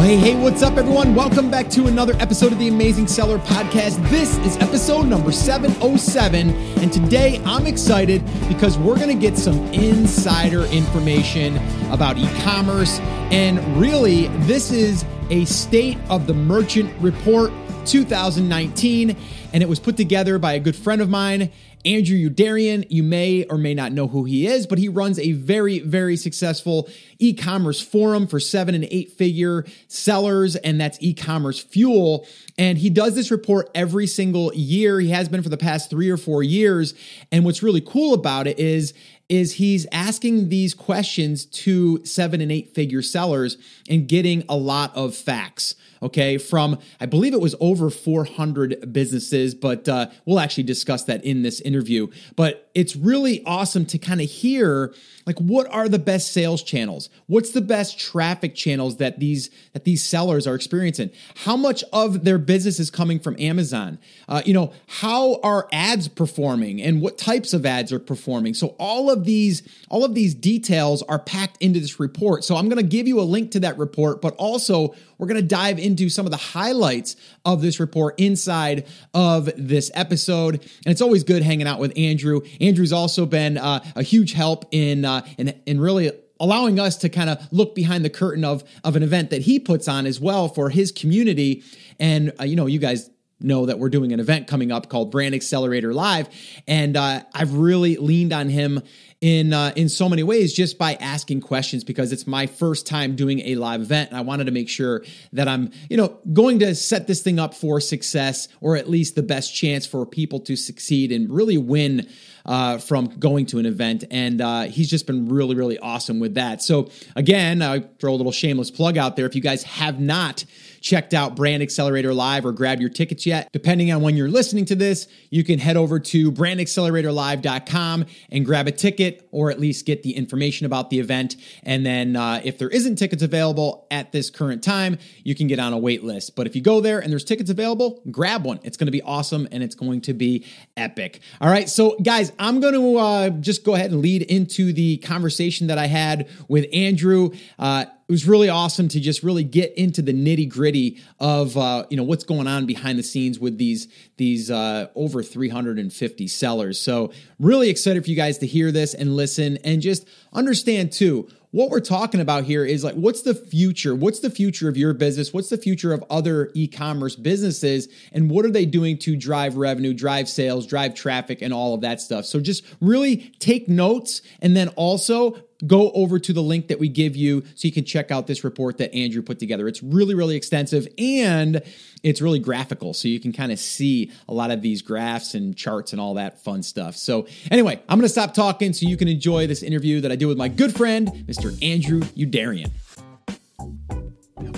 Well, hey, hey, what's up, everyone? Welcome back to another episode of the Amazing Seller Podcast. This is episode number 707, and today I'm excited because we're going to get some insider information about e commerce. And really, this is a state of the merchant report 2019, and it was put together by a good friend of mine. Andrew Youderian, you may or may not know who he is, but he runs a very, very successful e commerce forum for seven and eight figure sellers, and that's e commerce fuel. And he does this report every single year. He has been for the past three or four years. And what's really cool about it is is he's asking these questions to seven and eight figure sellers and getting a lot of facts okay, from I believe it was over 400 businesses, but uh, we'll actually discuss that in this interview. But it's really awesome to kind of hear like what are the best sales channels? What's the best traffic channels that these that these sellers are experiencing? How much of their business is coming from amazon? Uh, you know how are ads performing and what types of ads are performing? So all of these all of these details are packed into this report. So i'm going to give you a link to that report but also we're going to dive into some of the highlights of this report inside of this episode. And it's always good hanging out with andrew. Andrew's also been uh, a huge help in uh, in, in really allowing us to kind of look behind the curtain of of an event that he puts on as well for his community. And uh, you know, you guys know that we're doing an event coming up called Brand Accelerator Live, and uh, I've really leaned on him in uh, in so many ways just by asking questions because it's my first time doing a live event and I wanted to make sure that I'm you know going to set this thing up for success or at least the best chance for people to succeed and really win uh, from going to an event. And uh, he's just been really, really awesome with that. So, again, I throw a little shameless plug out there. If you guys have not checked out Brand Accelerator Live or grabbed your tickets yet, depending on when you're listening to this, you can head over to brandacceleratorlive.com and grab a ticket or at least get the information about the event. And then uh, if there isn't tickets available at this current time, you can get on a wait list. But if you go there and there's tickets available, grab one. It's going to be awesome and it's going to be epic. All right. So, guys, I'm going to uh, just go ahead and lead into the conversation that I had with Andrew. Uh, it was really awesome to just really get into the nitty gritty of uh, you know what's going on behind the scenes with these these uh, over 350 sellers. So really excited for you guys to hear this and listen and just understand too what we're talking about here is like what's the future? What's the future of your business? What's the future of other e-commerce businesses? And what are they doing to drive revenue drive sales drive traffic and all of that stuff? So just really take notes and then also go over to the link that we give you so you can check out this report that Andrew put together. It's really, really extensive. And it's really graphical. So you can kind of see a lot of these graphs and charts and all that fun stuff. So, anyway, I'm going to stop talking so you can enjoy this interview that I do with my good friend, Mr. Andrew Youderian.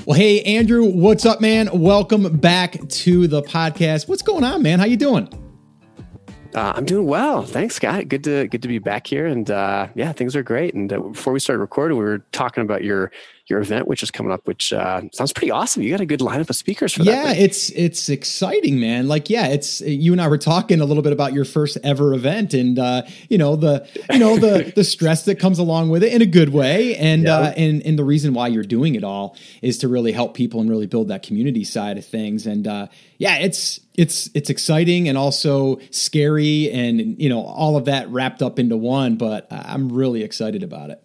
Well, hey Andrew, what's up, man? Welcome back to the podcast. What's going on, man? How you doing? Uh, I'm doing well, thanks, Scott. Good to good to be back here, and uh, yeah, things are great. And uh, before we started recording, we were talking about your your event, which is coming up, which uh, sounds pretty awesome. You got a good lineup of speakers for that. Yeah, it's it's exciting, man. Like, yeah, it's you and I were talking a little bit about your first ever event, and uh, you know the you know the the stress that comes along with it in a good way, and yeah. uh, and and the reason why you're doing it all is to really help people and really build that community side of things. And uh, yeah, it's it's it's exciting and also scary, and you know all of that wrapped up into one. But I'm really excited about it.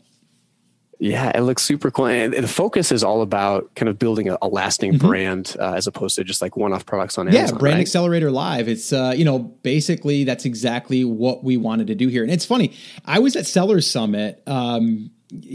Yeah, it looks super cool. And the focus is all about kind of building a, a lasting mm-hmm. brand uh, as opposed to just like one-off products on Amazon. Yeah, Brand right? Accelerator Live. It's uh, you know basically that's exactly what we wanted to do here. And it's funny. I was at Sellers Summit. Um,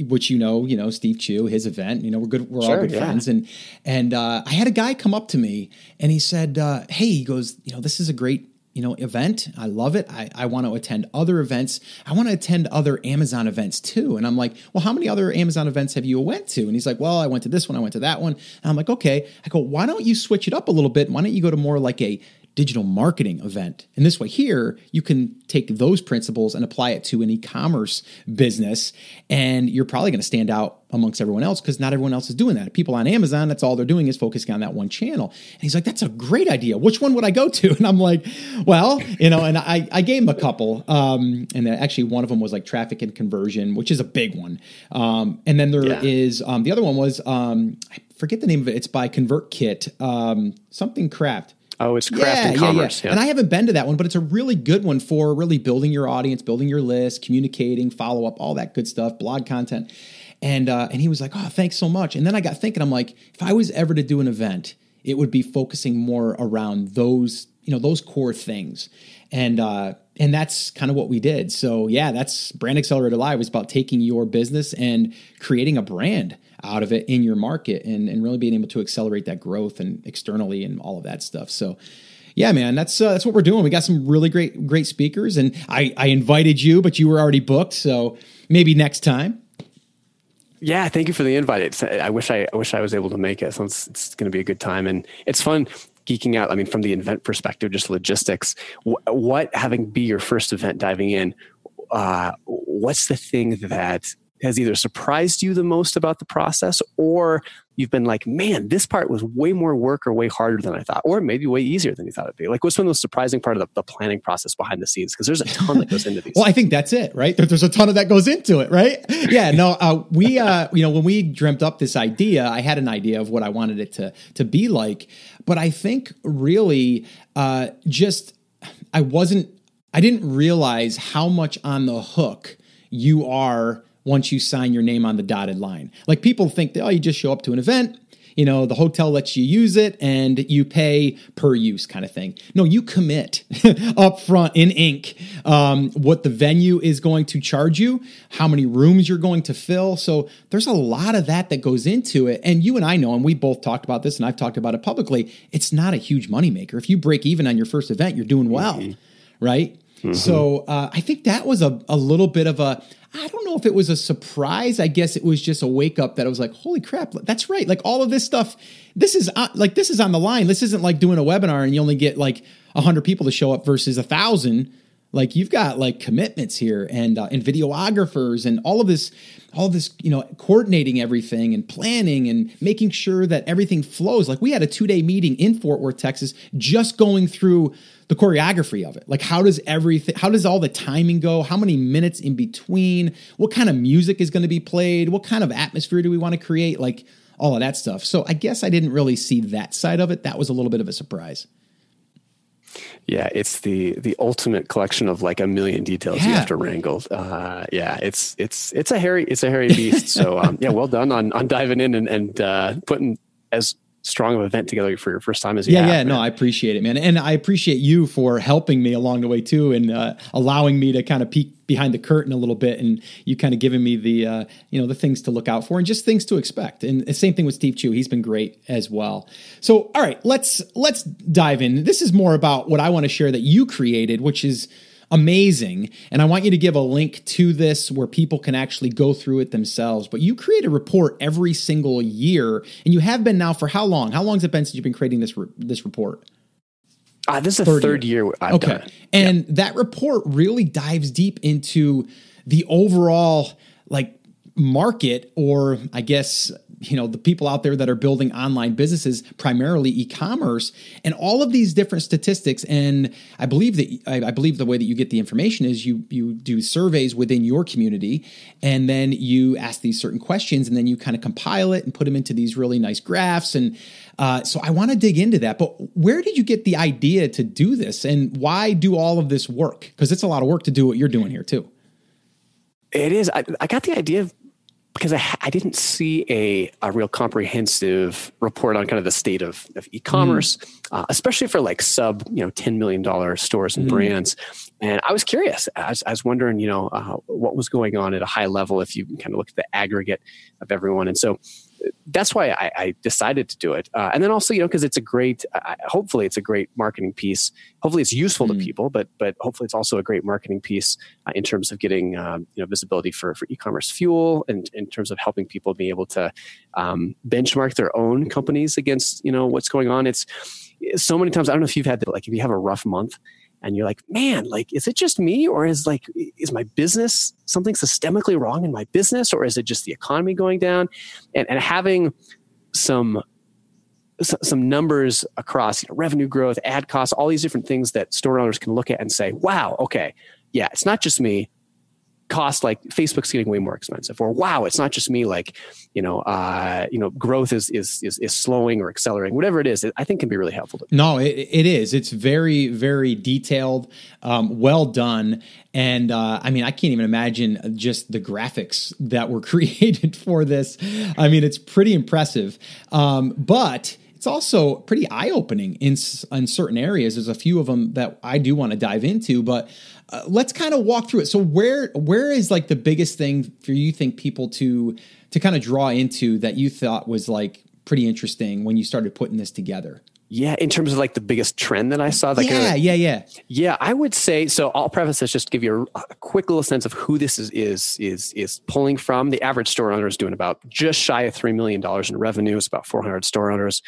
which you know, you know Steve Chou, his event. You know, we're good. We're sure, all good yeah. friends, and and uh, I had a guy come up to me and he said, uh, "Hey," he goes, "You know, this is a great you know event. I love it. I, I want to attend other events. I want to attend other amazon events too. And i'm like well how many other amazon events have you went to? And he's like well i went to this one i went to that one. And i'm like okay. I go why don't you switch it up a little bit? Why don't you go to more like a digital marketing event. And this way, here, you can take those principles and apply it to an e commerce business. And you're probably going to stand out amongst everyone else because not everyone else is doing that. People on Amazon, that's all they're doing is focusing on that one channel. And he's like, that's a great idea. Which one would I go to? And I'm like, well, you know, and I, I gave him a couple. Um, and actually, one of them was like traffic and conversion, which is a big one. Um, and then there yeah. is um, the other one was, um, I forget the name of it. It's by ConvertKit, um, something craft. Oh, it's craft yeah, and commerce. Yeah, yeah. And I haven't been to that one, but it's a really good one for really building your audience, building your list, communicating, follow up, all that good stuff, blog content. And uh, and he was like, "Oh, thanks so much." And then I got thinking, I'm like, if I was ever to do an event, it would be focusing more around those, you know, those core things. And uh, and that's kind of what we did. So yeah, that's Brand Accelerator Live was about taking your business and creating a brand out of it in your market and, and really being able to accelerate that growth and externally and all of that stuff. So yeah, man, that's uh, that's what we're doing. We got some really great great speakers, and I, I invited you, but you were already booked, so maybe next time. Yeah, thank you for the invite. It's, I wish I, I wish I was able to make it. So it's, it's going to be a good time, and it's fun geeking out. I mean, from the event perspective, just logistics. What having be your first event diving in? Uh, what's the thing that has either surprised you the most about the process or you've been like, man, this part was way more work or way harder than I thought, or maybe way easier than you thought it'd be? Like, what's one of the surprising part of the, the planning process behind the scenes? Because there's a ton that goes into these. well, I think that's it, right? There's a ton of that goes into it, right? Yeah, no, uh, we, uh, you know, when we dreamt up this idea, I had an idea of what I wanted it to to be like, but I think really uh, just I wasn't, I didn't realize how much on the hook you are once you sign your name on the dotted line. Like people think that, oh, you just show up to an event, you know, the hotel lets you use it and you pay per use kind of thing. No, you commit up front in ink um, what the venue is going to charge you, how many rooms you're going to fill. So there's a lot of that that goes into it. And you and I know, and we both talked about this and I've talked about it publicly, it's not a huge moneymaker. If you break even on your first event, you're doing well, mm-hmm. right? Mm-hmm. So uh, I think that was a, a little bit of a I don't know if it was a surprise. I guess it was just a wake up that I was like, holy crap, that's right. Like all of this stuff, this is uh, like this is on the line. This isn't like doing a webinar and you only get like hundred people to show up versus a thousand. Like you've got like commitments here and uh, and videographers and all of this, all this, you know, coordinating everything and planning and making sure that everything flows. Like we had a two day meeting in Fort Worth, Texas, just going through the choreography of it. Like how does everything how does all the timing go? How many minutes in between? What kind of music is going to be played? What kind of atmosphere do we want to create? Like all of that stuff. So I guess I didn't really see that side of it. That was a little bit of a surprise. Yeah, it's the the ultimate collection of like a million details yeah. you have to wrangle. Uh, yeah, it's it's it's a hairy it's a hairy beast. so um, yeah, well done on on diving in and and uh, putting as strong of an event together for your first time as you yeah have, yeah man. no i appreciate it man. And i appreciate you for helping me along the way too and uh, allowing me to kind of peek behind the curtain a little bit and you kind of giving me the uh, you know the things to look out for and just things to expect. And the same thing with steve Chou he's been great as well. So all right let's let's dive in. This is more about what i want to share that you created which is amazing. And I want you to give a link to this where people can actually go through it themselves. But you create a report every single year, and you have been now for how long? How long has it been since you've been creating this re- this report? Uh, this is the third, third year. year I've okay. done it. And yep. that report really dives deep into the overall like market or I guess you know the people out there that are building online businesses primarily e-commerce and all of these different statistics and i believe that I, I, believe the way that you get the information is you you do surveys within your community and then you ask these certain questions and then you kind of compile it and put them into these really nice graphs and uh, so i want to dig into that but where did you get the idea to do this and why do all of this work because it's a lot of work to do what you're doing here too it is. I, I, got the idea because I, I didn't see a, a real comprehensive report on kind of the state of, of e-commerce, mm. uh, especially for like sub, you know, $10 million stores and mm. brands. And I was curious. I was, I was wondering, you know, uh, what was going on at a high level if you kind of look at the aggregate of everyone. And so that's why I, I, decided to do it. Uh, and then also, you know, because it's a great, uh, hopefully, it's a great marketing piece. Hopefully, it's useful mm. to people, but but hopefully, it's also a great marketing piece uh, in terms of getting um, you know visibility for for e-commerce fuel, and in terms of helping people be able to um, benchmark their own companies against you know what's going on. It's so many times, I don't know if you've had that, like if you have a rough month and you're like, man, like, is it just me or is like, is my business something systemically wrong in my business or is it just the economy going down? And, and having some some numbers across you know, revenue growth, ad costs, all these different things that store owners can look at and say, wow, okay, yeah, it's not just me cost like facebook's getting way more expensive or wow it's not just me like you know uh, you know growth is, is is is slowing or accelerating whatever it is i think can be really helpful no it, it is. It's very very detailed um, well done. And uh, i mean i can't even imagine just the graphics that were created for this. I mean it's pretty impressive. Um, but it's also pretty eye opening in in certain areas. There's a few of them that I do want to dive into, but uh, let's kind of walk through it. So where where is like the biggest thing for you think people to to kind of draw into that you thought was like pretty interesting when you started putting this together? Yeah, in terms of like the biggest trend that I saw. That yeah, kind of, yeah, yeah, yeah. I would say so. I'll preface this just to give you a, a, quick little sense of who this is is is is pulling from. The average store owner is doing about just shy of three million dollars in revenue. It's about four hundred store owners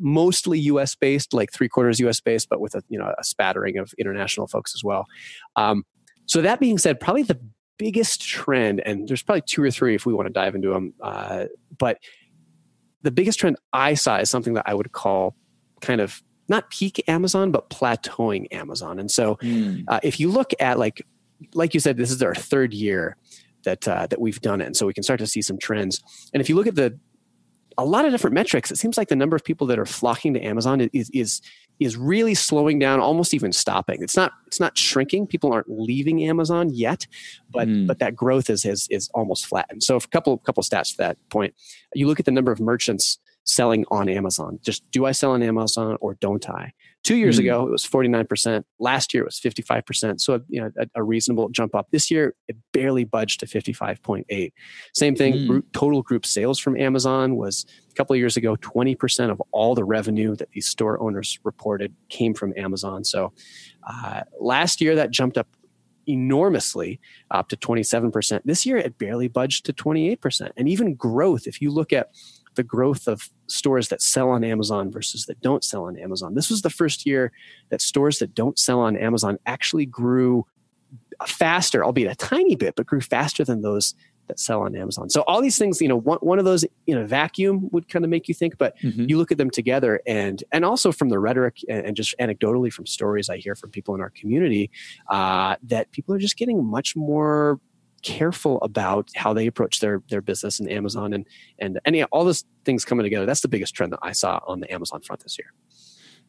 mostly U.S. based, like three quarters U.S. based, but with a you know a spattering of international folks as well. Um, so that being said, probably the biggest trend, and there's probably two or three if we want to dive into them, uh, but the biggest trend I saw is something that I would call kind of not peak Amazon, but plateauing Amazon. And so, mm. uh, if you look at like like you said, this is our third year that uh, that we've done it, and so we can start to see some trends. And if you look at the a lot of different metrics. It seems like the number of people that are flocking to Amazon is is is really slowing down, almost even stopping. It's not it's not shrinking. People aren't leaving Amazon yet, but mm. but that growth is is is almost flattened. So a couple couple stats to that point. You look at the number of merchants selling on Amazon. Just do I sell on Amazon or don't I? Two years mm. ago, it was 49%. Last year, it was 55%. So, you know, a, a, reasonable jump up. This year, it barely budged to 55.8. Same thing, mm. group, total group sales from Amazon was a couple of years ago, 20% of all the revenue that these store owners reported came from Amazon. So, uh, last year, that jumped up enormously up to 27%. This year, it barely budged to 28%. And even growth, if you look at the growth of stores that sell on Amazon versus that don't sell on Amazon. This was the first year that stores that don't sell on Amazon actually grew faster, albeit a tiny bit, but grew faster than those that sell on Amazon. So all these things, you know, one, one of those in a vacuum would kind of make you think, but mm-hmm. you look at them together and and also from the rhetoric and, and, just anecdotally from stories I hear from people in our community, uh, that people are just getting much more careful about how they approach their their business and Amazon and and any all those things coming together. That's the biggest trend that I saw on the Amazon front this year.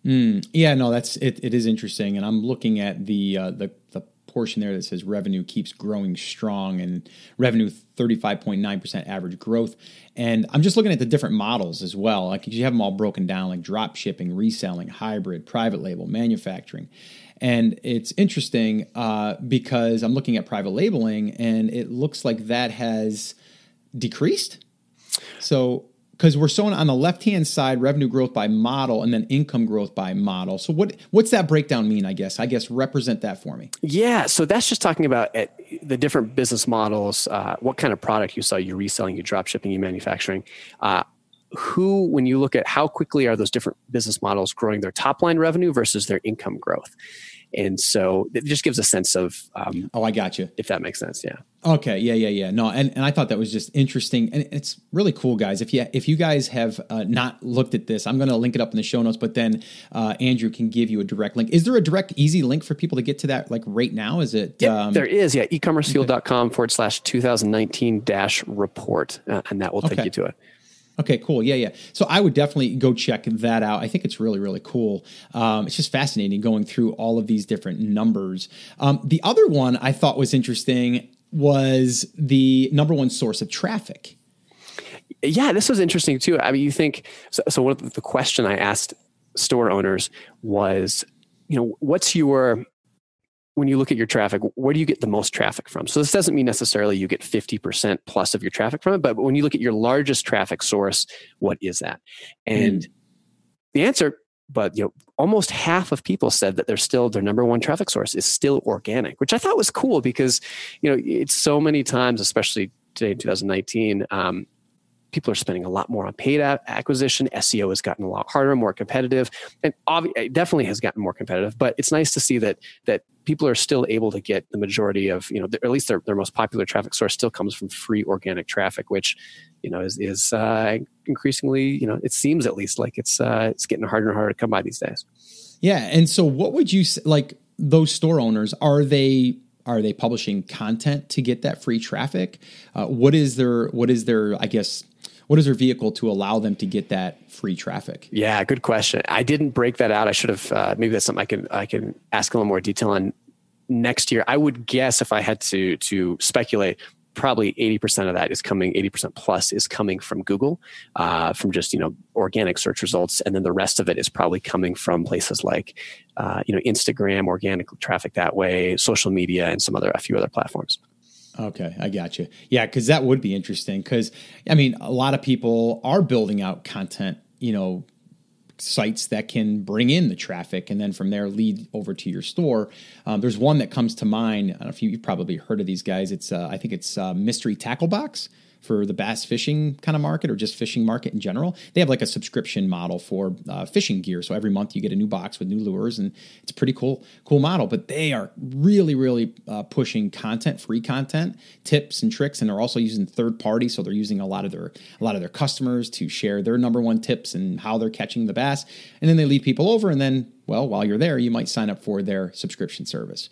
Mm, yeah, no, that's it. It is interesting, and I'm looking at the uh, the the portion there that says revenue keeps growing strong and revenue 35.9% average growth. And I'm just looking at the different models as well. Like you have them all broken down like drop shipping, reselling, hybrid, private label, manufacturing. And it's interesting uh, because I'm looking at private labeling and it looks like that has decreased. So, because we're showing on the left hand side revenue growth by model and then income growth by model. So, what what's that breakdown mean? I guess I guess represent that for me. Yeah, so that's just talking about eh, the different business models, uh, what kind of product you sell, you reselling, you drop shipping, you manufacturing. Uh, who, when you look at how quickly are those different business models growing their top line revenue versus their income growth? And so it just gives a sense of. Um, oh, I got you. If that makes sense, yeah. Okay, yeah, yeah, yeah. No, and, and I thought that was just interesting, and it's really cool, guys. If you if you guys have uh, not looked at this, I'm going to link it up in the show notes. But then uh, Andrew can give you a direct link. Is there a direct, easy link for people to get to that like right now? Is it? Yep, um, there is. Yeah, ecommercefuel.com okay. forward slash 2019 dash report, uh, and that will take okay. you to it. Okay, cool. Yeah, yeah. So I would definitely go check that out. I think it's really, really cool. Um, it's just fascinating going through all of these different numbers. Um, the other one I thought was interesting was the number one source of traffic. Yeah, this was interesting too. I mean, you think so. so the question I asked store owners was, you know, what's your when you look at your traffic, where do you get the most traffic from? So this doesn't mean necessarily you get 50% plus of your traffic from it, but when you look at your largest traffic source, what is that? And mm. the answer, but you know, almost half of people said that they're still their number one traffic source is still organic, which I thought was cool because, you know, it's so many times, especially today in 2019, um, people are spending a lot more on paid acquisition. SEO has gotten a lot harder, more competitive, and obvi- it definitely has gotten more competitive. But it's nice to see that that people are still able to get the majority of you know, at least their, their most popular traffic source still comes from free organic traffic, which you know is is uh, increasingly you know it seems at least like it's uh, it's getting harder and harder to come by these days. Yeah, and so what would you like? Those store owners are they are they publishing content to get that free traffic? Uh, what is their what is their I guess what is their vehicle to allow them to get that free traffic? Yeah, good question. I didn't break that out. I should have. Uh, maybe that's something I can I can ask a little more detail on next year. I would guess if I had to to speculate, probably 80% of that is coming 80% plus is coming from google uh, from just you know organic search results and then the rest of it is probably coming from places like uh, you know instagram organic traffic that way social media and some other a few other platforms Okay, I got you. Yeah, because that would be interesting. Because I mean, a lot of people are building out content, you know, sites that can bring in the traffic and then from there lead over to your store. Um, there's one that comes to mind. I don't know if you, have probably heard of these guys. It's uh, I think it's uh, Mystery Tackle Box for the bass fishing kind of market or just fishing market in general. They have like a subscription model for uh, fishing gear. So every month you get a new box with new lures, and it's a pretty cool, cool model. But they are really, really uh, pushing content, free content, tips and tricks, and they're also using third party. So they're using a lot of their a lot of their customers to share their number one tips and how they're catching the bass, and then they lead people over, and then well, while you're there, you might sign up for their subscription service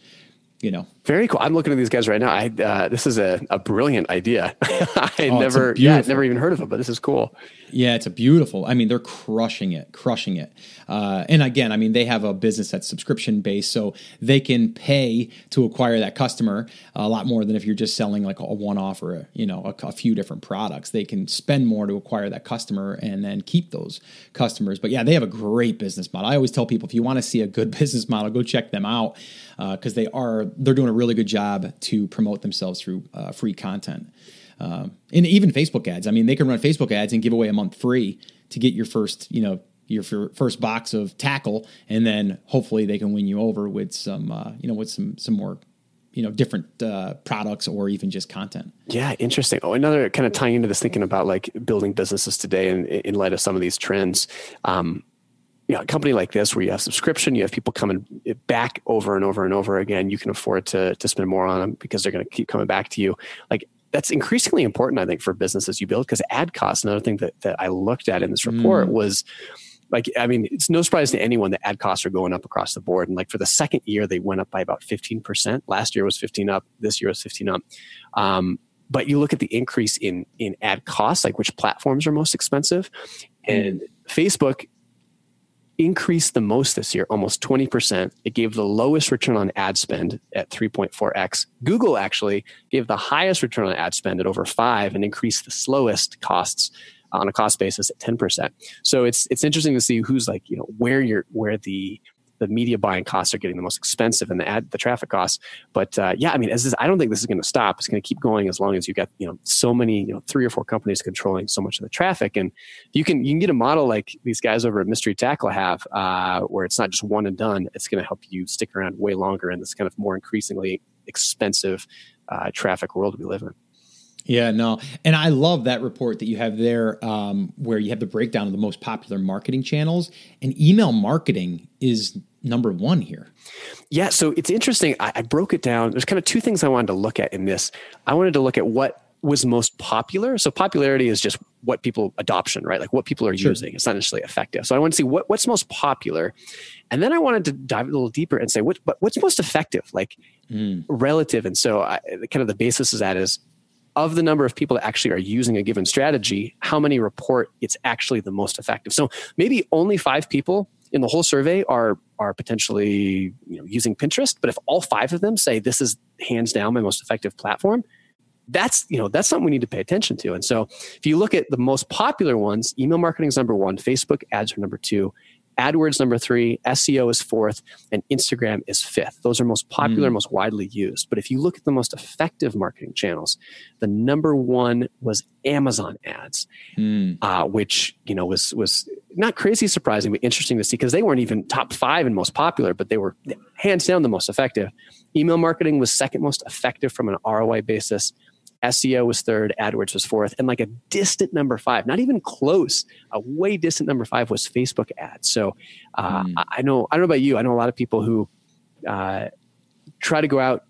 you know. Very cool. I'm looking at these guys right now. I uh, this is a, a brilliant idea. I oh, never, yeah, I've never even heard of it, but this is cool. Yeah, it's a beautiful. I mean, they're crushing it, crushing it. Uh, and again, I mean, they have a business that's subscription based, so they can pay to acquire that customer a lot more than if you're just selling like a one off or a, you know a, a, few different products. They can spend more to acquire that customer and then keep those customers. But yeah, they have a great business model. I always tell people if you want to see a good business model, go check them out because uh, they are they're doing a really good job to promote themselves through uh, free content. Um, and even Facebook ads. I mean, they can run Facebook ads and give away a month free to get your first, you know, your first box of tackle, and then hopefully they can win you over with some, uh, you know, with some some more, you know, different uh, products or even just content. Yeah, interesting. Oh, another kind of tying into this, thinking about like building businesses today, and in, in light of some of these trends. Um, you know, a company like this where you have subscription, you have people coming back over and over and over again, you can afford to to spend more on them because they're going to keep coming back to you. Like that's increasingly important, I think, for businesses you build because ad costs. Another thing that, that I looked at in this report mm. was like, I mean, it's no surprise to anyone that ad costs are going up across the board. And like for the second year, they went up by about 15%. Last year was 15 up. This year was 15 up. Um, but you look at the increase in in ad costs, like which platforms are most expensive, and mm. Facebook increased the most this year, almost 20%. It gave the lowest return on ad spend at 3.4x. Google actually gave the highest return on ad spend at over 5 and increased the slowest costs on a cost basis at 10%. So it's it's interesting to see who's like, you know, where you're where the the media buying costs are getting the most expensive and the ad the traffic costs. But uh, yeah, I mean, as this, I don't think this is going to stop. It's going to keep going as long as you get you know so many you know three or four companies controlling so much of the traffic. And you can you can get a model like these guys over at Mystery Tackle have, uh, where it's not just one and done. It's going to help you stick around way longer in this kind of more increasingly expensive uh, traffic world we live in. Yeah, no. And I love that report that you have there um, where you have the breakdown of the most popular marketing channels. And email marketing is number one here. Yeah, so it's interesting. I, I broke it down. There's kind of two things I wanted to look at in this. I wanted to look at what was most popular. So popularity is just what people adoption, right? Like what people are sure. using. It's not necessarily effective. So I want to see what, what's most popular. And then I wanted to dive a little deeper and say what but what's most effective, like mm. relative. And so I, kind of the basis of that is of the number of people that actually are using a given strategy, how many report it's actually the most effective. So maybe only five people in the whole survey are are potentially you know, using Pinterest, but if all five of them say this is hands down my most effective platform, that's you know that's something we need to pay attention to. And so if you look at the most popular ones, email marketing is number one, Facebook ads are number two, AdWords number three, SEO is fourth, and Instagram is fifth. Those are most popular, mm. most widely used. But if you look at the most effective marketing channels, the number one was Amazon ads, mm. uh, which you know was was not crazy surprising, but interesting to see because they weren't even top five and most popular, but they were hands down the most effective. Email marketing was second most effective from an ROI basis. SEO was third, AdWords was fourth, and like a distant number five, not even close, a way distant number five was Facebook ads. So uh, mm. I know I don't know about you. I know a lot of people who uh, try to go out,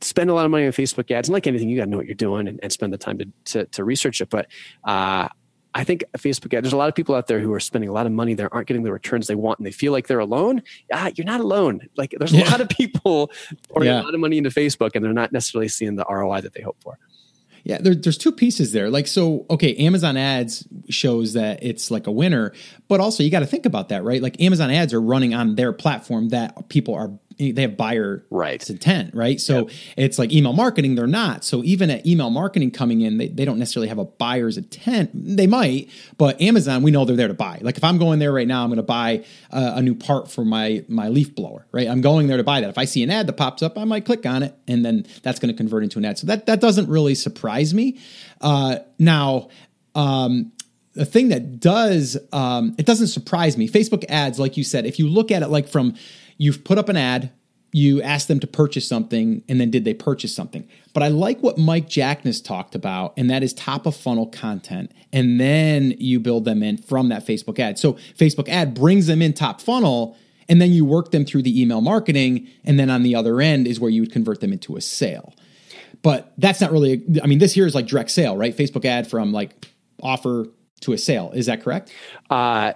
spend a lot of money on Facebook ads, and like anything, you got to know what you're doing and, and, spend the time to to, to research it. But uh, I think Facebook ad, there's a lot of people out there who are spending a lot of money they aren't getting the returns they want and they feel like they're alone. Ah, you're not alone. Like there's a yeah. lot of people pouring yeah. a lot of money into Facebook and they're not necessarily seeing the ROI that they hope for. Yeah, there, there's two pieces there. Like, so, okay, Amazon ads shows that it's like a winner, but also you got to think about that, right? Like, Amazon ads are running on their platform that people are they have buyer right intent, right? So yep. it's like email marketing, they're not. So even at email marketing coming in, they, they don't necessarily have a buyer's intent. They might, but Amazon, we know they're there to buy. Like if I'm going there right now, I'm going to buy a, a new part for my my leaf blower, right? I'm going there to buy that. If I see an ad that pops up, I might click on it, and then that's going to convert into an ad. So that that doesn't really surprise me. Uh, now. Um, the thing that does um, it doesn't surprise me facebook ads like you said if you look at it like from you've put up an ad, you ask them to purchase something, and then did they purchase something? But I like what Mike Jackness talked about, and that is top of funnel content. And then you build them in from that Facebook ad. So Facebook ad brings them in top funnel, and then you work them through the email marketing. And then on the other end is where you would convert them into a sale. But that's not really, I mean, this here is like direct sale, right? Facebook ad from like offer to a sale. Is that correct? Uh,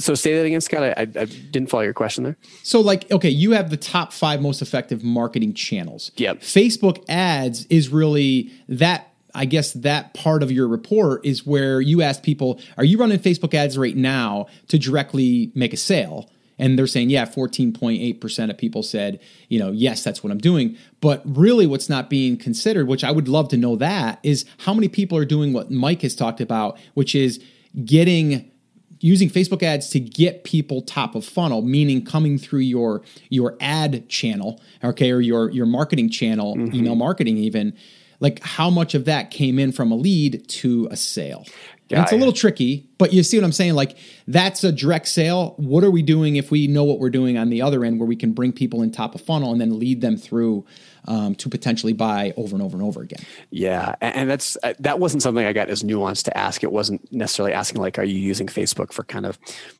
so say that again, Scott. I, I, didn't follow your question there. So like, okay, you have the top five most effective marketing channels. Yep. Facebook ads is really that. I guess that part of your report is where you ask people, are you running Facebook ads right now to directly make a sale? And they're saying, yeah, 14.8% of people said, you know, yes, that's what I'm doing. But really, what's not being considered, which I would love to know that, is how many people are doing what Mike has talked about, which is getting using Facebook ads to get people top of funnel, meaning coming through your your ad channel, okay, or your your marketing channel, mm-hmm. email marketing even, like how much of that came in from a lead to a sale? Yeah, it's a little tricky, but you see what I'm saying? Like that's a direct sale. What are we doing if we know what we're doing on the other end, where we can bring people in top of funnel and then lead them through um, to potentially buy over and over and over again? Yeah, and that's uh, that wasn't something I got as nuanced to ask. It wasn't necessarily asking like, are you using Facebook for kind of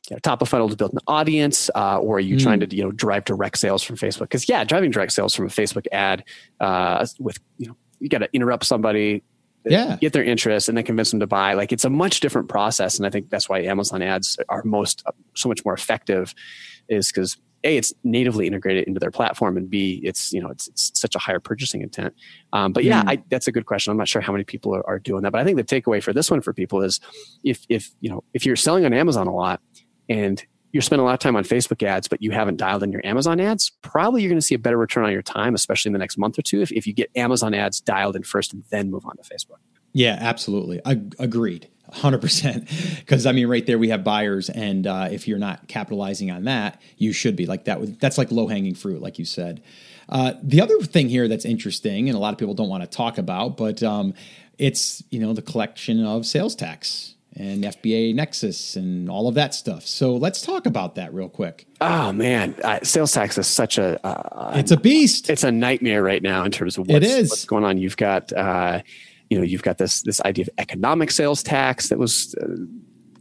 you know, top of funnel to build an audience, uh, or are you mm. trying to you know drive direct sales from Facebook? Because yeah, driving direct sales from a Facebook ad uh, with you know you got to interrupt somebody yeah. get their interest and then convince them to buy. Like it's a much different process. And I think that's why Amazon ads are most so much more effective is because a it's natively integrated into their platform and b it's you know it's, it's such a higher purchasing intent um, but yeah mm. I, that's a good question i'm not sure how many people are, are, doing that but i think the takeaway for this one for people is if if you know if you're selling on amazon a lot and you're spending a lot of time on Facebook ads, but you haven't dialed in your Amazon ads, probably you're going to see a better return on your time, especially in the next month or two, if, if you get Amazon ads dialed in first and then move on to Facebook. Yeah, absolutely. I, agreed. 100% because i mean right there we have buyers and uh, if you're not capitalizing on that you should be like that that's like low hanging fruit like you said uh, the other thing here that's interesting and a lot of people don't want to talk about but um, it's you know the collection of sales tax and FBA Nexus and all of that stuff. So let's talk about that real quick. Oh man, uh, sales tax is such a uh, it's a beast. It's a nightmare right now in terms of what's, it is. what's going on. You've got uh, you know you've got this this idea of economic sales tax that was. Uh,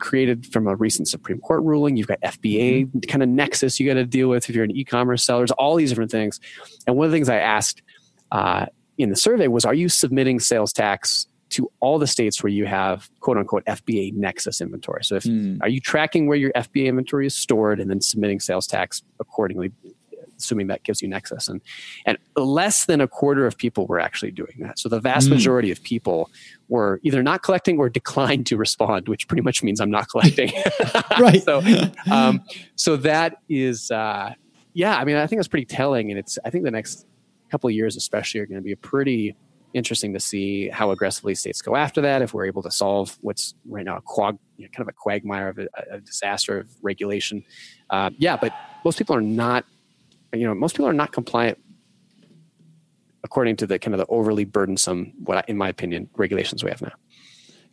created from a recent Supreme Court ruling. You've got FBA mm-hmm. kind of nexus you got to deal with if you're an e-commerce seller. There's all these different things. And one of the things I asked uh, in the survey was, "Are you submitting sales tax to all the states where you have quote unquote FBA nexus inventory. So if mm. are you tracking where your FBA inventory is stored and then submitting sales tax accordingly, assuming that gives you nexus and and less than a quarter of people were actually doing that. So the vast mm. majority of people were either not collecting or declined to respond, which pretty much means I'm not collecting. right. so um, so that is uh, yeah, I mean I think that's pretty telling and it's I think the next couple of years especially are going to be a pretty interesting to see how aggressively states go after that. If we're able to solve what's right now a quag, you know, kind of a quagmire of a, a disaster of regulation, uh, yeah. But most people are not, you know, most people are not compliant according to the kind of the overly burdensome, what I, in my opinion, regulations we have now.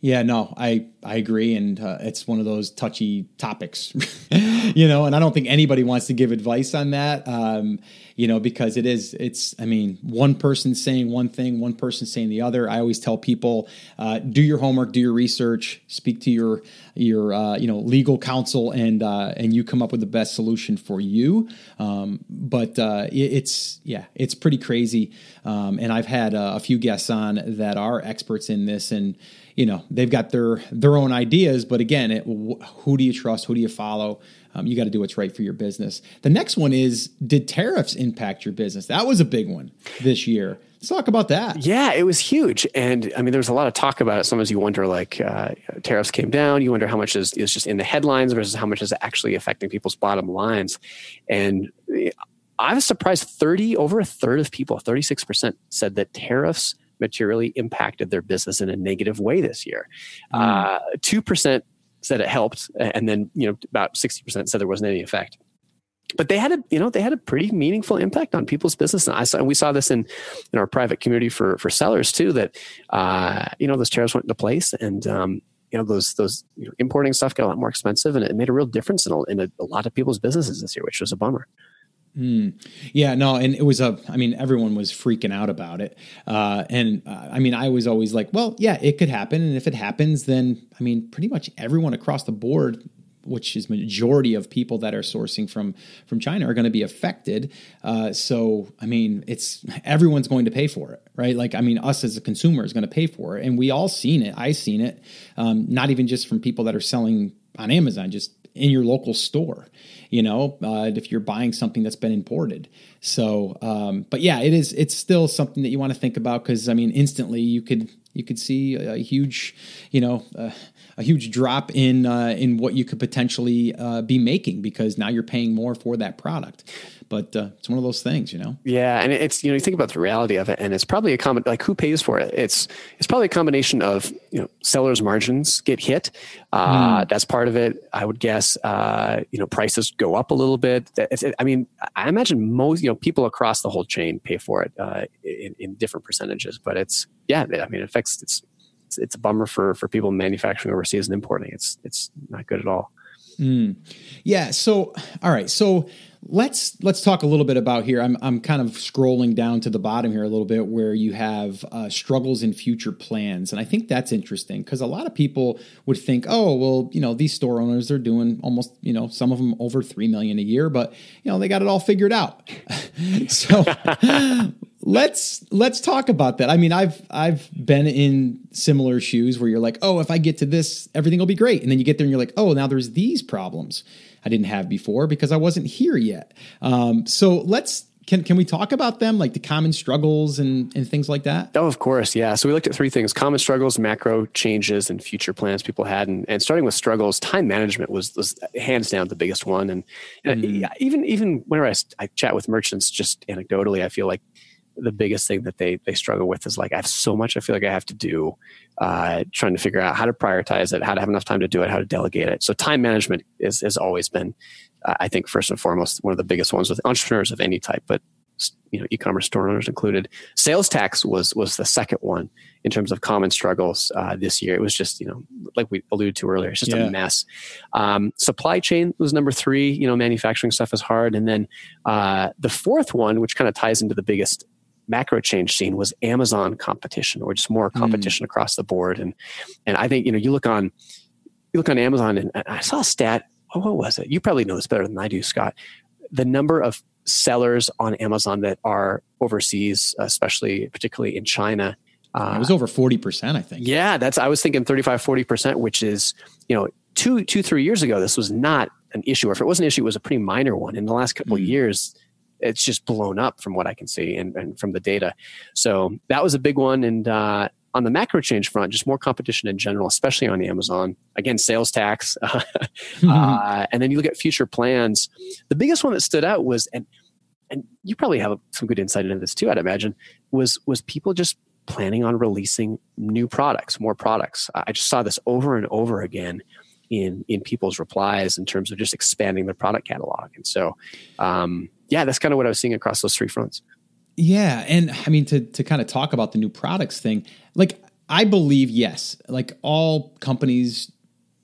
Yeah, no, I I agree, and uh, it's one of those touchy topics, you know. And I don't think anybody wants to give advice on that, um, you know, because it is. It's. I mean, one person saying one thing, one person saying the other. I always tell people, uh, do your homework, do your research, speak to your your uh, you know legal counsel, and uh, and you come up with the best solution for you. Um, but uh, it, it's yeah, it's pretty crazy. Um, and I've had uh, a few guests on that are experts in this, and you know they've got their their own ideas but again it, who do you trust who do you follow um, you got to do what's right for your business. The next one is did tariffs impact your business? That was a big one this year. Let's talk about that. Yeah it was huge. And i mean there was a lot of talk about it. Sometimes you wonder like uh, tariffs came down. You wonder how much is, is just in the headlines versus how much is actually affecting people's bottom lines. And i was surprised 30 over a third of people 36% said that tariffs materially impacted their business in a negative way this year. Mm. Uh, two mm. percent said it helped, and then you know about sixty percent said there wasn't any effect. But they had a you know they had a pretty meaningful impact on people's business, and I saw and we saw this in in our private community for for sellers too. That uh, you know those tariffs went into place, and um, you know those those you know, importing stuff got a lot more expensive, and it made a real difference in a, in a, a lot of people's businesses this year, which was a bummer. Mm. Yeah, no, and it was a. I mean, everyone was freaking out about it, uh, and uh, I mean, I was always like, well, yeah, it could happen, and if it happens, then I mean, pretty much everyone across the board, which is majority of people that are sourcing from from China, are going to be affected. Uh, so, I mean, it's everyone's going to pay for it, right? Like, I mean, us as a consumer is going to pay for it, and we all seen it. I seen it, um, not even just from people that are selling on Amazon, just in your local store you know, uh, if you're buying something that's been imported. So, um, but yeah, it is. It's still something that you want to think about because I mean, instantly you could you could see a, huge, you know, uh, a huge drop in uh, in what you could potentially uh, be making because now you're paying more for that product but uh, it's one of those things, you know. Yeah, and it's you know you think about the reality of it, and it's probably a common like who pays for it. It's it's probably a combination of you know sellers' margins get hit. Uh, mm. That's part of it. I would guess. Uh, you know, prices go up a little bit. It, I mean, I imagine most you know people across the whole chain pay for it uh, in, in different percentages, but it's yeah. I mean, it affects it's it's, it's a bummer for for people manufacturing overseas and importing. It's it's not good at all. Mm. Yeah. So, all right. So let's let's talk a little bit about here. I'm I'm kind of scrolling down to the bottom here a little bit where you have uh, struggles in future plans, and I think that's interesting because a lot of people would think, oh, well, you know, these store owners they're doing almost, you know, some of them over three million a year, but you know, they got it all figured out. so let's let's talk about that. I mean, I've I've been in similar shoes where you're like, oh, if I get to this, everything will be great, and then you get there and you're like, oh, now there's these problems I didn't have before because I wasn't here yet. Um, so let's can can we talk about them, like the common struggles and and things like that? Oh, of course, yeah. So we looked at three things: common struggles, macro changes, and future plans people had. And, and starting with struggles, time management was, was hands down the biggest one. And, and mm. even even whenever I, I chat with merchants, just anecdotally, I feel like the biggest thing that they they struggle with is like I have so much I feel like I have to do, uh, trying to figure out how to prioritize it, how to have enough time to do it, how to delegate it. So time management is has always been, uh, I think, first and foremost one of the biggest ones with entrepreneurs of any type, but you know e-commerce store owners included. Sales tax was was the second one in terms of common struggles uh, this year. It was just you know like we alluded to earlier, it's just yeah. a mess. Um, supply chain was number three. You know, manufacturing stuff is hard, and then uh, the fourth one, which kind of ties into the biggest macro change seen was Amazon competition or just more hmm. competition mm. across the board. And and I think you know you look on you look on Amazon and I saw a stat. Oh, what was it? You probably know this better than I do, Scott. The number of sellers on Amazon that are overseas, especially particularly in China. Uh, it was over 40%, I think. Yeah, that's I was thinking 35, 40%, which is, you know, two, two, three years ago, this was not an issue. Or if it was an issue, it was a pretty minor one. In the last couple mm. of years, it's just blown up from what I can see and, and from the data. So that was a big one. And uh, on the macro change front, just more competition in general, especially on Amazon. Again, sales tax. mm-hmm. uh, and then you look at future plans. The biggest one that stood out was, and and you probably have some good insight into this too, I'd imagine, was was people just planning on releasing new products, more products. I just saw this over and over again in in people's replies in terms of just expanding their product catalog. And so, um, yeah, that's kind of what I was seeing across those three fronts. Yeah, and I mean to to kind of talk about the new products thing, like I believe yes, like all companies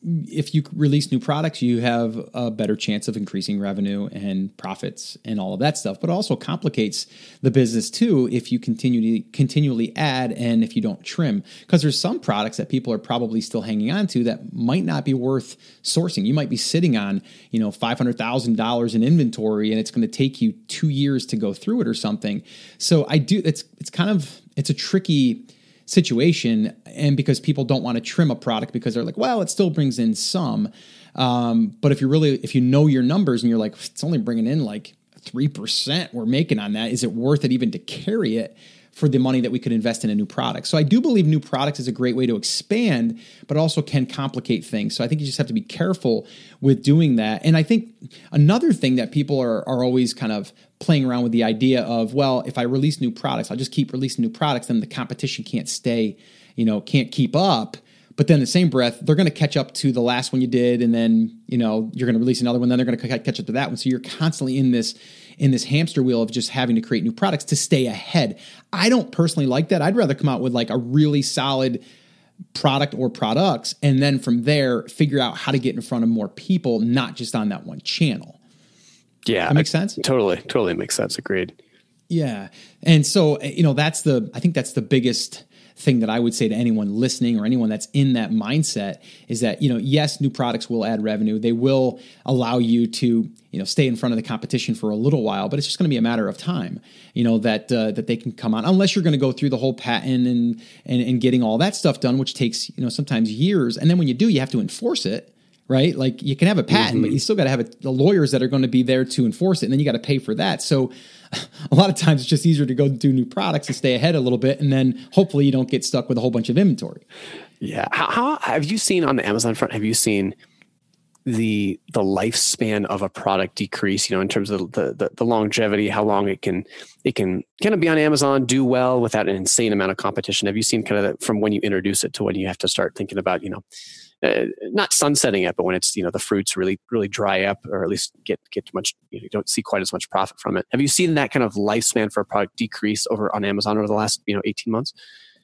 if you release new products, you have a better chance of increasing revenue and profits and all of that stuff. But also complicates the business too if you continue to continually add and if you don't trim. Because there's some products that people are probably still hanging on to that might not be worth sourcing. You might be sitting on, you know, five hundred thousand dollars in inventory and it's going to take you two years to go through it or something. So I do it's it's kind of it's a tricky situation and because people don't want to trim a product because they're like well it still brings in some um, but if you really if you know your numbers and you're like it's only bringing in like 3% we're making on that is it worth it even to carry it for the money that we could invest in a new product. So I do believe new products is a great way to expand, but also can complicate things. So I think you just have to be careful with doing that. And I think another thing that people are, are always kind of playing around with the idea of, well, if I release new products, I'll just keep releasing new products, then the competition can't stay, you know, can't keep up. But then the same breath, they're going to catch up to the last one you did, and then you know you're going to release another one. Then they're going to catch up to that one. So you're constantly in this in this hamster wheel of just having to create new products to stay ahead. I don't personally like that. I'd rather come out with like a really solid product or products and then from there figure out how to get in front of more people, not just on that one channel. Yeah. That makes sense? Totally, totally makes sense. Agreed. Yeah. And so, you know, that's the, I think that's the biggest thing that I would say to anyone listening or anyone that's in that mindset is that, you know, yes, new products will add revenue. They will allow you to, you know, stay in front of the competition for a little while, but it's just going to be a matter of time, you know, that uh, that they can come on unless you're going to go through the whole patent and, and and getting all that stuff done, which takes, you know, sometimes years. And then when you do, you have to enforce it right? Like you can have a patent, mm-hmm. but you still got to have a, the lawyers that are going to be there to enforce it, and then you got to pay for that. So a lot of times it's just easier to go do new products and stay ahead a little bit, and then hopefully you don't get stuck with a whole bunch of inventory. Yeah. How, how have you seen on the Amazon front? Have you seen the the lifespan of a product decrease? You know, in terms of the, the the longevity, how long it can it can kind of be on Amazon, do well without an insane amount of competition. Have you seen kind of the, from when you introduce it to when you have to start thinking about you know uh, not sunsetting it, but when it's you know the fruits really really dry up, or at least get get too much, you, know, you don't see quite as much profit from it. Have you seen that kind of lifespan for a product decrease over on Amazon over the last you know eighteen months?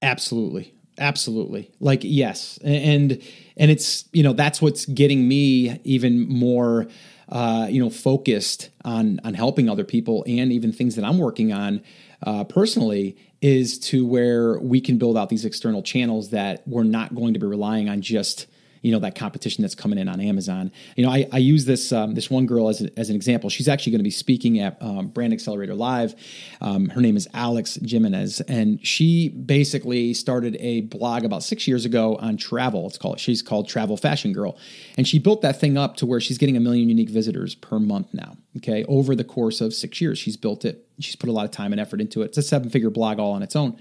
Absolutely, absolutely. Like yes, and and it's you know that's what's getting me even more. Uh, you know, focused on on helping other people and even things that I'm working on uh, personally is to where we can build out these external channels that we're not going to be relying on just you know that competition that's coming in on Amazon. You know, I, I use this um, this one girl as, a, as an example. She's actually going to be speaking at um, Brand Accelerator Live. Um, her name is Alex Jimenez, and she basically started a blog about six years ago on travel. It's called she's called Travel Fashion Girl, and she built that thing up to where she's getting a million unique visitors per month now. Okay, over the course of six years, she's built it. She's put a lot of time and effort into it. It's a seven figure blog all on its own.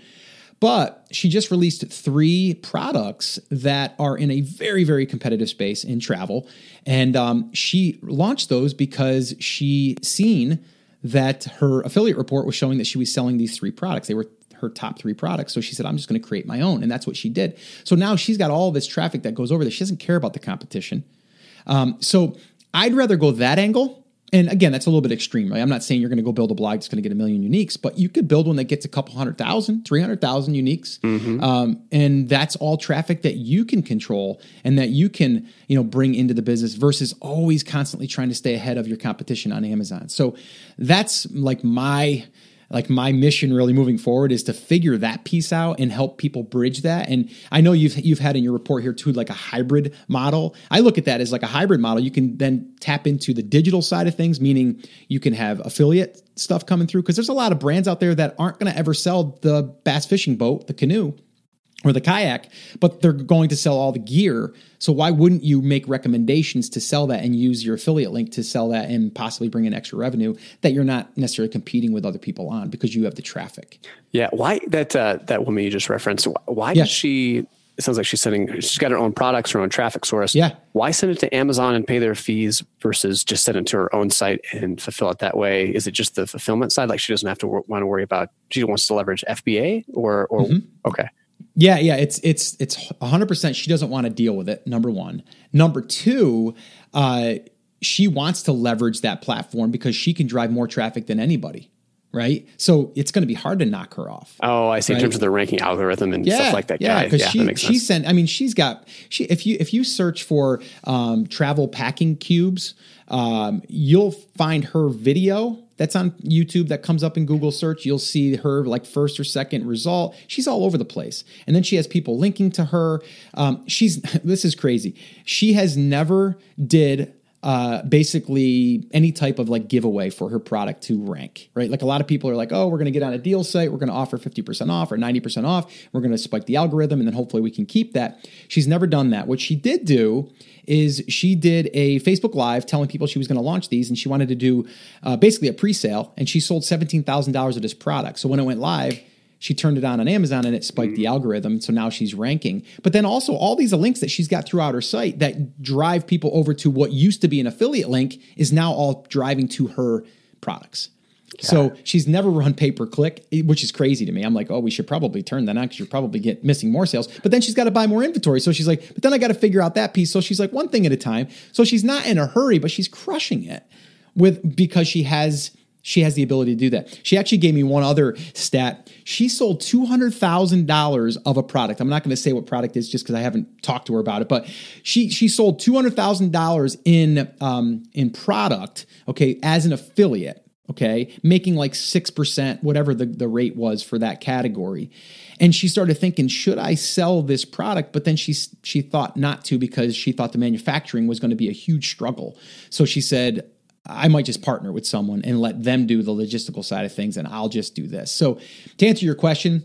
But she just released three products that are in a very, very competitive space in travel. And um, she launched those because she seen that her affiliate report was showing that she was selling these three products. They were her top three products. So she said, I'm just going to create my own. And that's what she did. So now she's got all this traffic that goes over there. She doesn't care about the competition. Um, so I'd rather go that angle and again, that's a little bit extreme, right? I'm not saying you're going to go build a blog that's going to get a million uniques, but you could build one that gets a couple hundred thousand, 300,000 uniques. Mm-hmm. Um, and that's all traffic that you can control and that you can, you know, bring into the business versus always constantly trying to stay ahead of your competition on Amazon. So that's like my, like my mission really moving forward is to figure that piece out and help people bridge that. And I know you've you've had in your report here too like a hybrid model. I look at that as like a hybrid model. You can then tap into the digital side of things, meaning you can have affiliate stuff coming through because there's a lot of brands out there that aren't going to ever sell the bass fishing boat, the canoe or the kayak, but they're going to sell all the gear. So why wouldn't you make recommendations to sell that and use your affiliate link to sell that and possibly bring in extra revenue that you're not necessarily competing with other people on because you have the traffic? Yeah, why that uh, that woman you just referenced? Why yeah. does she? It sounds like she's sending. She's got her own products, her own traffic source. Yeah. Why send it to Amazon and pay their fees versus just send it to her own site and fulfill it that way? Is it just the fulfillment side? Like she doesn't have to want to worry about. She wants to leverage FBA or or mm-hmm. okay. Yeah, yeah, it's it's it's 100% she doesn't want to deal with it. Number 1. Number 2, uh she wants to leverage that platform because she can drive more traffic than anybody. right? So it's going to be hard to knock her off. Oh, I see. Right? In terms of the ranking algorithm and yeah, stuff like that. Yeah, because yeah, she she sent. I mean, she's got she. If you if you search for um, travel packing cubes, um, you'll find her video that's on YouTube that comes up in Google search. You'll see her like first or second result. She's all over the place. And then she has people linking to her. Um, she's this is crazy. She has never did uh, basically any type of like giveaway for her product to rank, right? Like a lot of people are like, oh, we're going to get on a deal site, we're going to offer 50% off or 90% off, we're going to spike the algorithm, and then hopefully we can keep that. She's never done that. What she did do is she did a Facebook Live telling people she was going to launch these, and she wanted to do uh, basically a pre sale, and she sold $17,000 of this product. So when it went live, she turned it on on Amazon and it spiked the mm. algorithm. So now she's ranking. But then also all these links that she's got throughout her site that drive people over to what used to be an affiliate link is now all driving to her products. So she's never run pay per click, eh, which is crazy to me. I'm like, oh, we should probably turn that on because you're probably get missing more sales. But then she's got to buy more inventory. So she's like, but then I got to figure out that piece. So she's like, one thing at a time. So she's not in a hurry, but she's crushing it with because she has she has the ability to do that. She actually gave me one other stat. She sold $200,000 of a product. I'm not going to say what product is just because I haven't talked to her about it, but she she sold $200,000 in um, in product, okay, as an affiliate, okay, making like 6%, whatever the, the rate was for that category. And she started thinking, should I sell this product? But then she she thought not to because she thought the manufacturing was going to be a huge struggle. So she said, I might just partner with someone and let them do the logistical side of things and I'll just do this. So, to answer your question,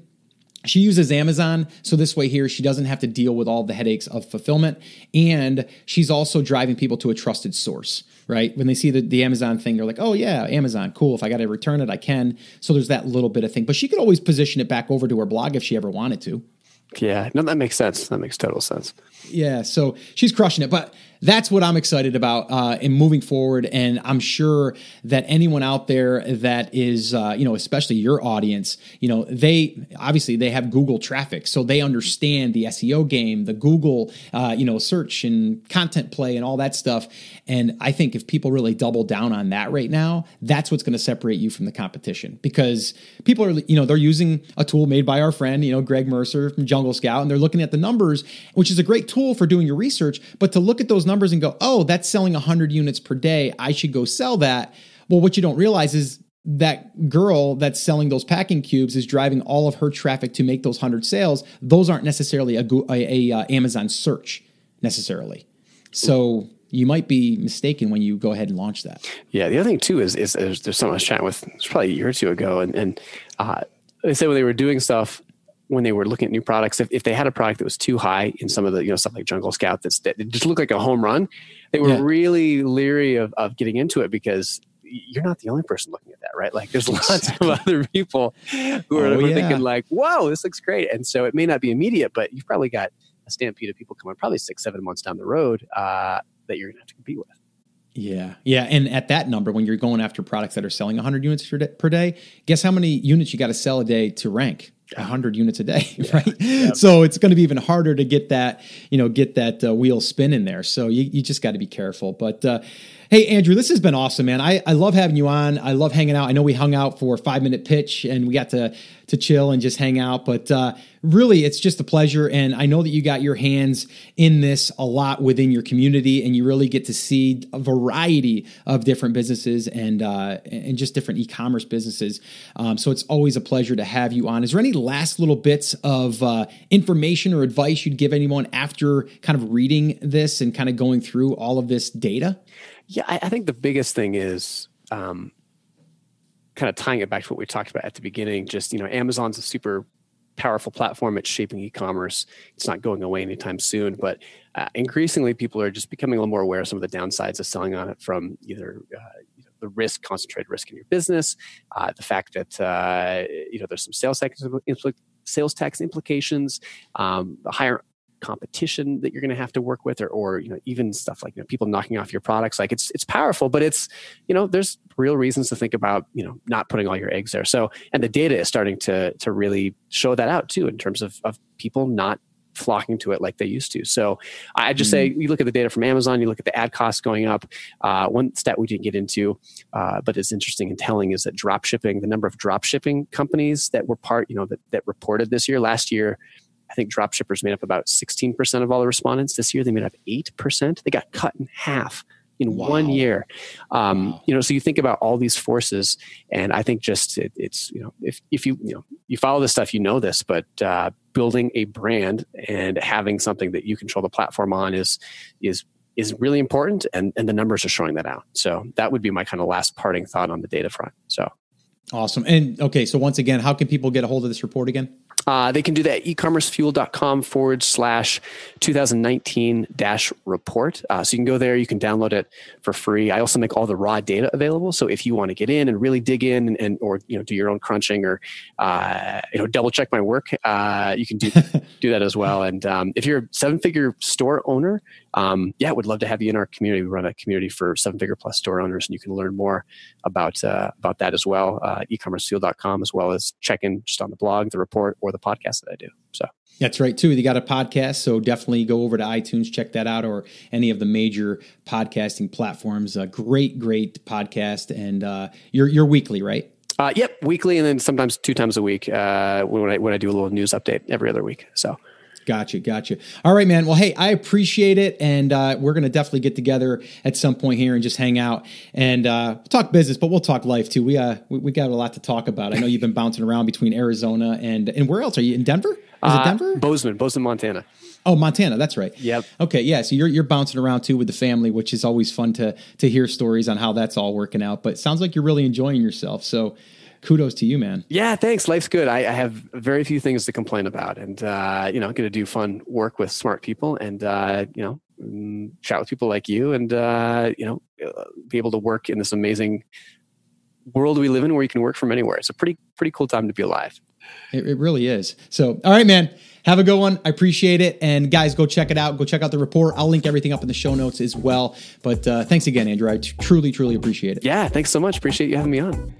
she uses Amazon. So, this way, here, she doesn't have to deal with all the headaches of fulfillment. And she's also driving people to a trusted source, right? When they see the, the Amazon thing, they're like, oh, yeah, Amazon, cool. If I got to return it, I can. So, there's that little bit of thing. But she could always position it back over to her blog if she ever wanted to. Yeah, no, that makes sense. That makes total sense. Yeah, so she's crushing it. But that's what I'm excited about uh, in moving forward. And I'm sure that anyone out there that is, uh, you know, especially your audience, you know, they obviously they have Google traffic, so they understand the SEO game, the Google, uh, you know, search and content play and all that stuff. And I think if people really double down on that right now, that's what's going to separate you from the competition because people are, you know, they're using a tool made by our friend, you know, Greg Mercer from Jungle Scout, and they're looking at the numbers, which is a great tool for doing your research. But to look at those numbers and go, oh, that's selling 100 units per day. I should go sell that. Well, what you don't realize is that girl that's selling those packing cubes is driving all of her traffic to make those 100 sales. Those aren't necessarily a, a, a uh, Amazon search necessarily. So you might be mistaken when you go ahead and launch that. Yeah. The other thing too is, is there's, someone I was chatting with, probably a year or two ago. And, and uh, they said when they were doing stuff when they were looking at new products, if, if they had a product that was too high in some of the, you know, stuff like Jungle Scout that's, that just looked like a home run, they were yeah. really leery of, of getting into it because you're not the only person looking at that, right? Like there's lots of other people who are, oh, yeah. thinking like, whoa, this looks great. And so it may not be immediate, but you've probably got a stampede of people coming probably six, seven months down the road uh, that you're going to have to compete with. Yeah. Yeah. And at that number, when you're going after products that are selling 100 units per day, guess how many units you got to sell a day to rank? 100 units a day right? yeah. so it's going to be even harder to get that you know get that uh, wheel in there. So you, you just got to be careful. But uh, Hey, Andrew, this has been awesome, man. I, I love having you on. I love hanging out. I know we hung out for a five minute pitch and we got to, to chill and just hang out, but uh, really, it's just a pleasure. And I know that you got your hands in this a lot within your community and you really get to see a variety of different businesses and, uh, and just different e commerce businesses. Um, so it's always a pleasure to have you on. Is there any last little bits of uh, information or advice you'd give anyone after kind of reading this and kind of going through all of this data? Yeah, I, I think the biggest thing is um, kind of tying it back to what we talked about at the beginning. Just you know, Amazon's a super powerful platform. It's shaping e-commerce. It's not going away anytime soon. But uh, increasingly, people are just becoming a little more aware of some of the downsides of selling on it from either uh, you know, the risk, concentrated risk in your business, uh, the fact that uh, you know there's some sales tax sales tax implications, um, higher competition that you're going to have to work with or, or you know even stuff like you know, people knocking off your products like it's it's powerful but it's you know there's real reasons to think about you know not putting all your eggs there so and the data is starting to to really show that out too in terms of of people not flocking to it like they used to. So I just mm-hmm. say you look at the data from Amazon, you look at the ad costs going up. Uh, one stat we didn't get into, uh, but is interesting and telling is that drop shipping, the number of drop shipping companies that were part, you know, that, that reported this year, last year, I think drop shippers made up about 16% of all the respondents. This year they made up 8%. They got cut in half in wow. one year. Um, wow. You know, so you think about all these forces, and I think just it, it's you know if if you you know you follow this stuff, you know this, but uh, building a brand and having something that you control the platform on is is is really important, and and the numbers are showing that out. So that would be my kind of last parting thought on the data front. So. Awesome. And okay, so once again, how can people get a hold of this report again? Uh, they can do that at ecommercefuel.com forward slash 2019 dash report. Uh, so you can go there, you can download it for free. I also make all the raw data available. So if you want to get in and really dig in and, and or you know do your own crunching or uh, you know double check my work, uh, you can do do that as well. And um, if you're a seven figure store owner, um, yeah, I would love to have you in our community. We run a community for seven figure plus store owners, and you can learn more about uh, about that as well. Uh, ecommercefuel.com as well as check in just on the blog, the report, or the podcast that I do. So that's right too. You got a podcast, so definitely go over to iTunes, check that out, or any of the major podcasting platforms. A great, great podcast, and uh, you're you're weekly, right? Uh, yep, weekly, and then sometimes two times a week uh, when I when I do a little news update every other week. So Gotcha, gotcha. All right, man. Well, hey, I appreciate it, and uh, we're gonna definitely get together at some point here and just hang out and uh, talk business, but we'll talk life too. We uh, we, we, got a lot to talk about. I know you've been bouncing around between Arizona and and where else are you in Denver? Is uh, it Denver? Bozeman, Bozeman, Montana. Oh, Montana. That's right. Yep. Okay. Yeah. So you're you're bouncing around too with the family, which is always fun to to hear stories on how that's all working out. But sounds like you're really enjoying yourself. So kudos to you, man. Yeah, thanks. Life's good. I, I have very few things to complain about, and uh, you know, going to do fun work with smart people, and uh, you know, mm, chat with people like you, and uh, you know, uh, be able to work in this amazing world we live in, where you can work from anywhere. It's a pretty pretty cool time to be alive. It, it really is. So, all right, man. Have a good one. I appreciate it. And guys, go check it out. Go check out the report. I'll link everything up in the show notes as well. But uh, thanks again, Andrew. I t- truly, truly appreciate it. Yeah, thanks so much. Appreciate you having me on.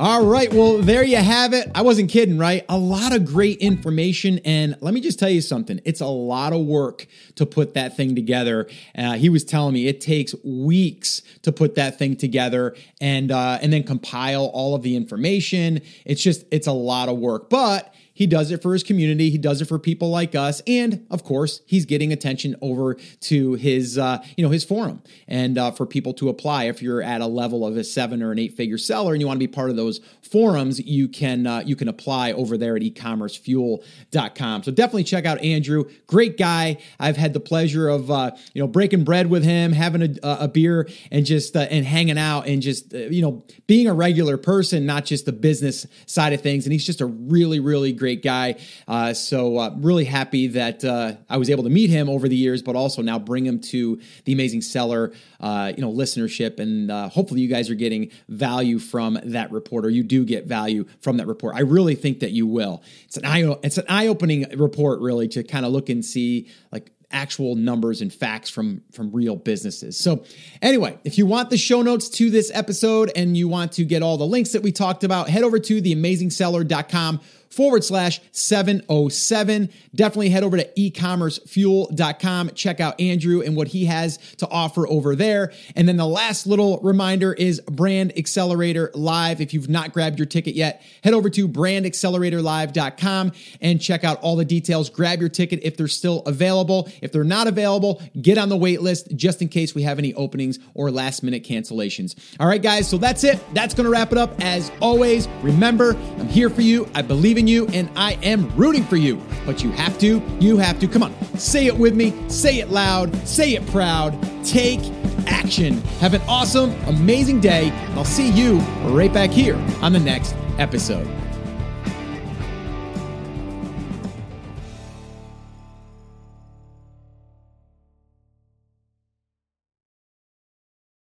All right. Well, there you have it. I wasn't kidding, right? A lot of great information. And let me just tell you something it's a lot of work to put that thing together. Uh, he was telling me it takes weeks to put that thing together and, uh, and then compile all of the information. It's just, it's a lot of work. But he does it for his community. He does it for people like us, and of course, he's getting attention over to his, uh, you know, his forum, and uh, for people to apply. If you're at a level of a seven or an eight figure seller, and you want to be part of those forums, you can uh, you can apply over there at ecommercefuel.com. So definitely check out Andrew. Great guy. I've had the pleasure of uh, you know breaking bread with him, having a, a beer, and just uh, and hanging out, and just uh, you know being a regular person, not just the business side of things. And he's just a really really great great guy. Uh, so uh, really happy that uh, I was able to meet him over the years, but also now bring him to the Amazing Seller, uh, you know, listenership, and uh, hopefully you guys are getting value from that report, or you do get value from that report. I really think that you will. It's an eye it's an eye opening report, really, to kind of look and see like actual numbers and facts from from real businesses. So anyway, if you want the show notes to this episode and you want to get all the links that we talked about, head over to theamazingseller.com forward slash 707. Definitely head over to ecommercefuel.com. Check out Andrew and what he has to offer over there. And then the last little reminder is Brand Accelerator Live. If you've not grabbed your ticket yet, head over to brandacceleratorlive.com and check out all the details. Grab your ticket if they're still available. If they're not available, get on the wait list just in case we have any openings or last minute cancellations. All right, guys, so that's it. That's going to wrap it up. As always, remember, I'm here for you. I believe in you and I am rooting for you. But you have to, you have to. Come on, say it with me, say it loud, say it proud. Take action. Have an awesome, amazing day. I'll see you right back here on the next episode.